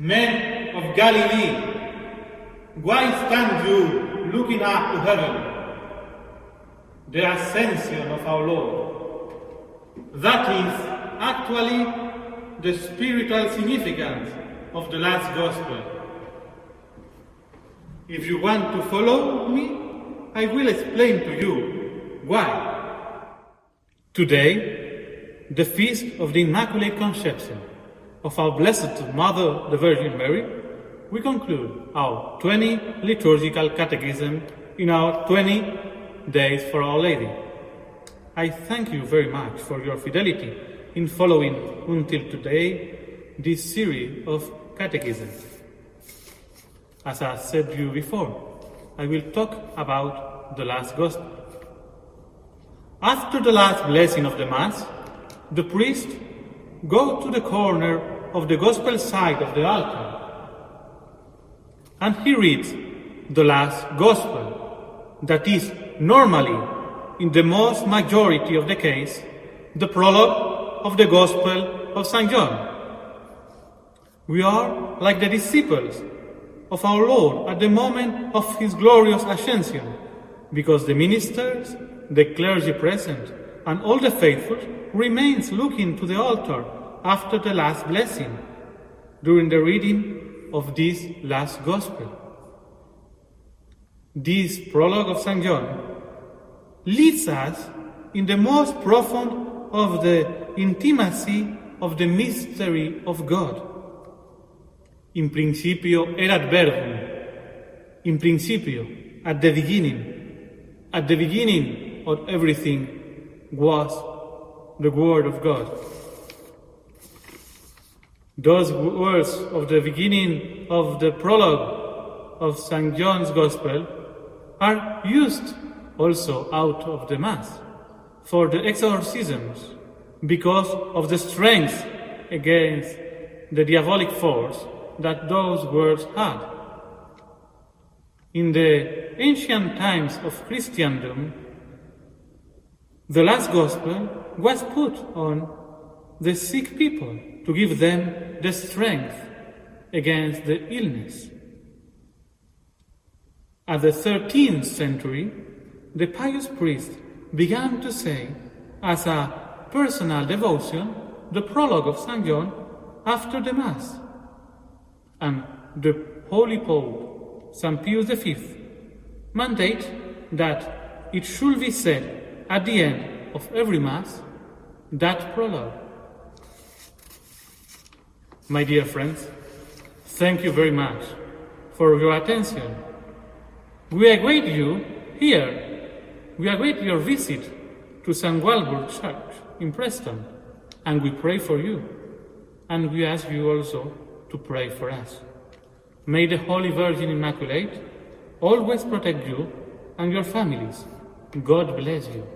Men of Galilee, why stand you looking up to heaven? The ascension of our Lord. That is actually the spiritual significance of the last gospel. If you want to follow me, I will explain to you why. Today, the feast of the Immaculate Conception of our Blessed Mother, the Virgin Mary, we conclude our 20 liturgical catechism in our 20 days for Our Lady. I thank you very much for your fidelity in following until today this series of catechisms. As I said to you before, I will talk about the last gospel. After the last blessing of the Mass, the priest go to the corner of the gospel side of the altar and he reads the last gospel, that is normally, in the most majority of the case, the prologue of the gospel of St. John. We are like the disciples of our Lord at the moment of his glorious ascension, because the ministers, the clergy present, and all the faithful remains looking to the altar after the last blessing during the reading of this last gospel. This prologue of St. John leads us in the most profound of the intimacy of the mystery of God. In principio erat verbum. In principio, at the beginning. At the beginning of everything was the Word of God. Those words of the beginning of the prologue of St. John's Gospel are used also out of the Mass for the exorcisms because of the strength against the diabolic force that those words had. In the ancient times of Christendom, the last gospel was put on the sick people to give them the strength against the illness. At the 13th century, the pious priest began to say, as a personal devotion, the prologue of St. John after the Mass. And the Holy Pope, St. Pius V, mandate that it should be said at the end of every Mass that prologue. My dear friends, thank you very much for your attention. We await you here. We await your visit to St. Walburge Church in Preston, and we pray for you. And we ask you also to pray for us. May the Holy Virgin Immaculate always protect you and your families. God bless you.